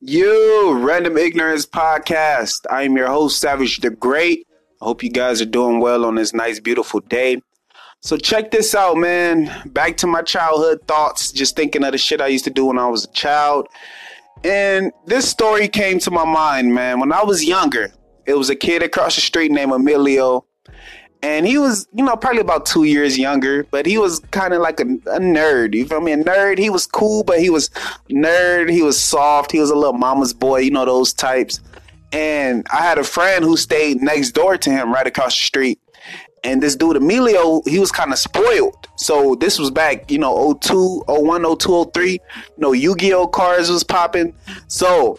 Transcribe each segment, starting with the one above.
You Random Ignorance Podcast. I am your host, Savage the Great. I hope you guys are doing well on this nice, beautiful day. So check this out, man. Back to my childhood thoughts, just thinking of the shit I used to do when I was a child. And this story came to my mind, man. When I was younger, it was a kid across the street named Emilio and he was, you know, probably about two years younger, but he was kind of like a, a, nerd. You feel me? A nerd. He was cool, but he was nerd. He was soft. He was a little mama's boy. You know those types. And I had a friend who stayed next door to him, right across the street. And this dude Emilio, he was kind of spoiled. So this was back, you know, 02, 01, 02, 03. You know, Yu-Gi-Oh cards was popping. So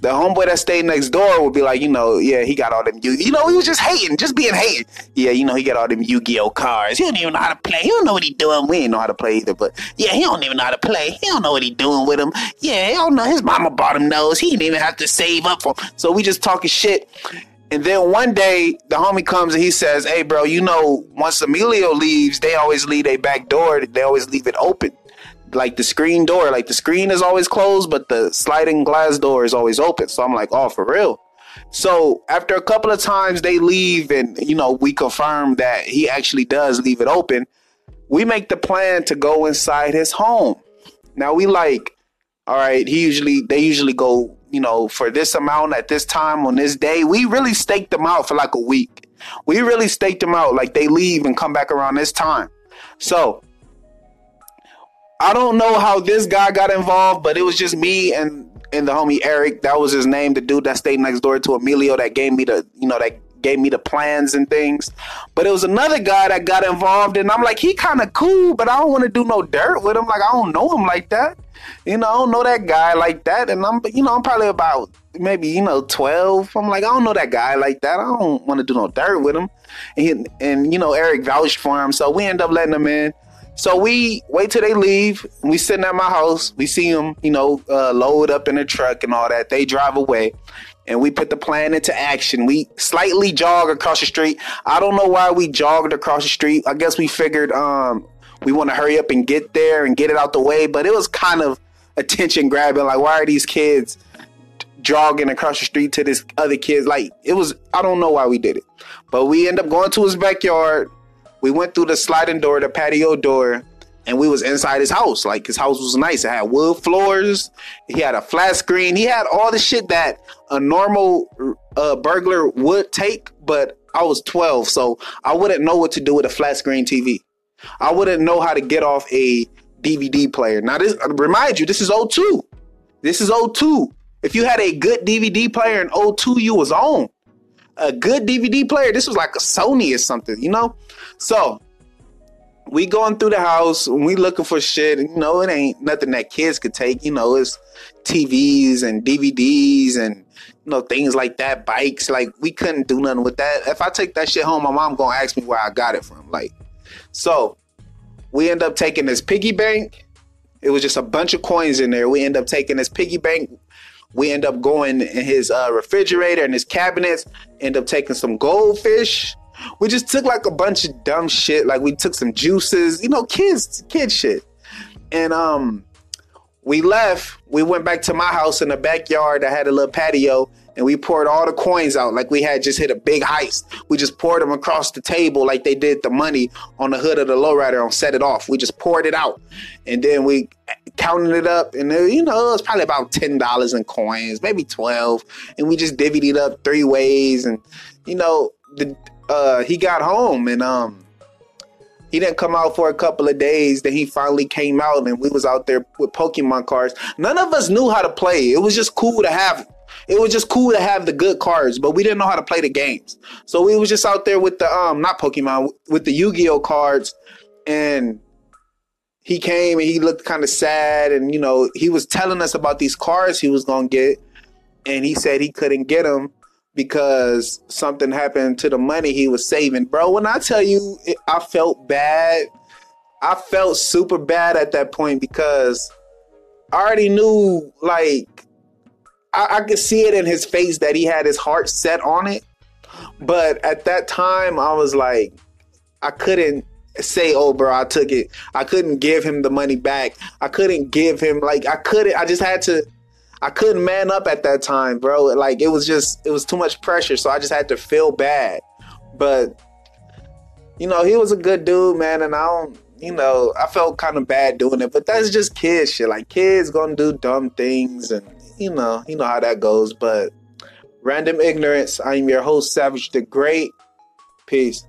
the homeboy that stayed next door would be like, you know, yeah, he got all them, Yu- you know, he was just hating, just being hating. Yeah, you know, he got all them Yu-Gi-Oh cards. He don't even know how to play. He don't know what he doing. We ain't know how to play either, but yeah, he don't even know how to play. He don't know what he doing with him. Yeah, he don't know. His mama bought him those. He didn't even have to save up for. Him. So we just talking shit. And then one day, the homie comes and he says, "Hey, bro, you know, once Emilio leaves, they always leave a back door. They always leave it open." like the screen door, like the screen is always closed, but the sliding glass door is always open. So I'm like, oh, for real. So after a couple of times they leave and you know we confirm that he actually does leave it open, we make the plan to go inside his home. Now we like, all right, he usually they usually go, you know, for this amount at this time on this day. We really staked them out for like a week. We really staked them out like they leave and come back around this time. So I don't know how this guy got involved, but it was just me and and the homie Eric. That was his name, the dude that stayed next door to Emilio that gave me the you know that gave me the plans and things. But it was another guy that got involved, and I'm like, he kind of cool, but I don't want to do no dirt with him. Like I don't know him like that. You know, I don't know that guy like that, and I'm you know I'm probably about maybe you know 12 i'm like i don't know that guy like that i don't want to do no dirt with him and, and you know eric vouched for him so we end up letting him in so we wait till they leave. We sitting at my house. We see them, you know, uh, load up in the truck and all that. They drive away, and we put the plan into action. We slightly jog across the street. I don't know why we jogged across the street. I guess we figured um, we want to hurry up and get there and get it out the way. But it was kind of attention grabbing. Like, why are these kids? jogging across the street to this other kids like it was i don't know why we did it but we end up going to his backyard we went through the sliding door, the patio door, and we was inside his house. Like his house was nice. It had wood floors. He had a flat screen. He had all the shit that a normal uh, burglar would take. But I was 12, so I wouldn't know what to do with a flat screen TV. I wouldn't know how to get off a DVD player. Now, this remind you, this is 02. This is 02. If you had a good DVD player in 02, you was on a good DVD player. This was like a Sony or something, you know? So we going through the house and we looking for shit. You know, it ain't nothing that kids could take. You know, it's TVs and DVDs and you know things like that. Bikes, like we couldn't do nothing with that. If I take that shit home, my mom gonna ask me where I got it from. Like, so we end up taking this piggy bank. It was just a bunch of coins in there. We end up taking this piggy bank we end up going in his uh, refrigerator and his cabinets, end up taking some goldfish. We just took like a bunch of dumb shit. Like we took some juices, you know, kids, kid shit. And um we left. We went back to my house in the backyard. I had a little patio and we poured all the coins out like we had just hit a big heist. We just poured them across the table like they did the money on the hood of the lowrider and set it off. We just poured it out, and then we counted it up, and it, you know it was probably about ten dollars in coins, maybe twelve, and we just divvied it up three ways, and you know the uh, he got home and um he didn't come out for a couple of days. Then he finally came out, and we was out there with Pokemon cards. None of us knew how to play. It was just cool to have it was just cool to have the good cards, but we didn't know how to play the games. So we was just out there with the um not Pokemon with the Yu-Gi-Oh cards and he came and he looked kind of sad and you know, he was telling us about these cards he was going to get and he said he couldn't get them because something happened to the money he was saving. Bro, when I tell you I felt bad, I felt super bad at that point because I already knew like I, I could see it in his face that he had his heart set on it. But at that time, I was like, I couldn't say, "Oh, bro, I took it." I couldn't give him the money back. I couldn't give him like I couldn't. I just had to. I couldn't man up at that time, bro. Like it was just it was too much pressure, so I just had to feel bad. But you know, he was a good dude, man, and I don't you know, I felt kind of bad doing it, but that's just kid shit. Like kids gonna do dumb things and you know, you know how that goes. But random ignorance, I'm your host, Savage the Great. Peace.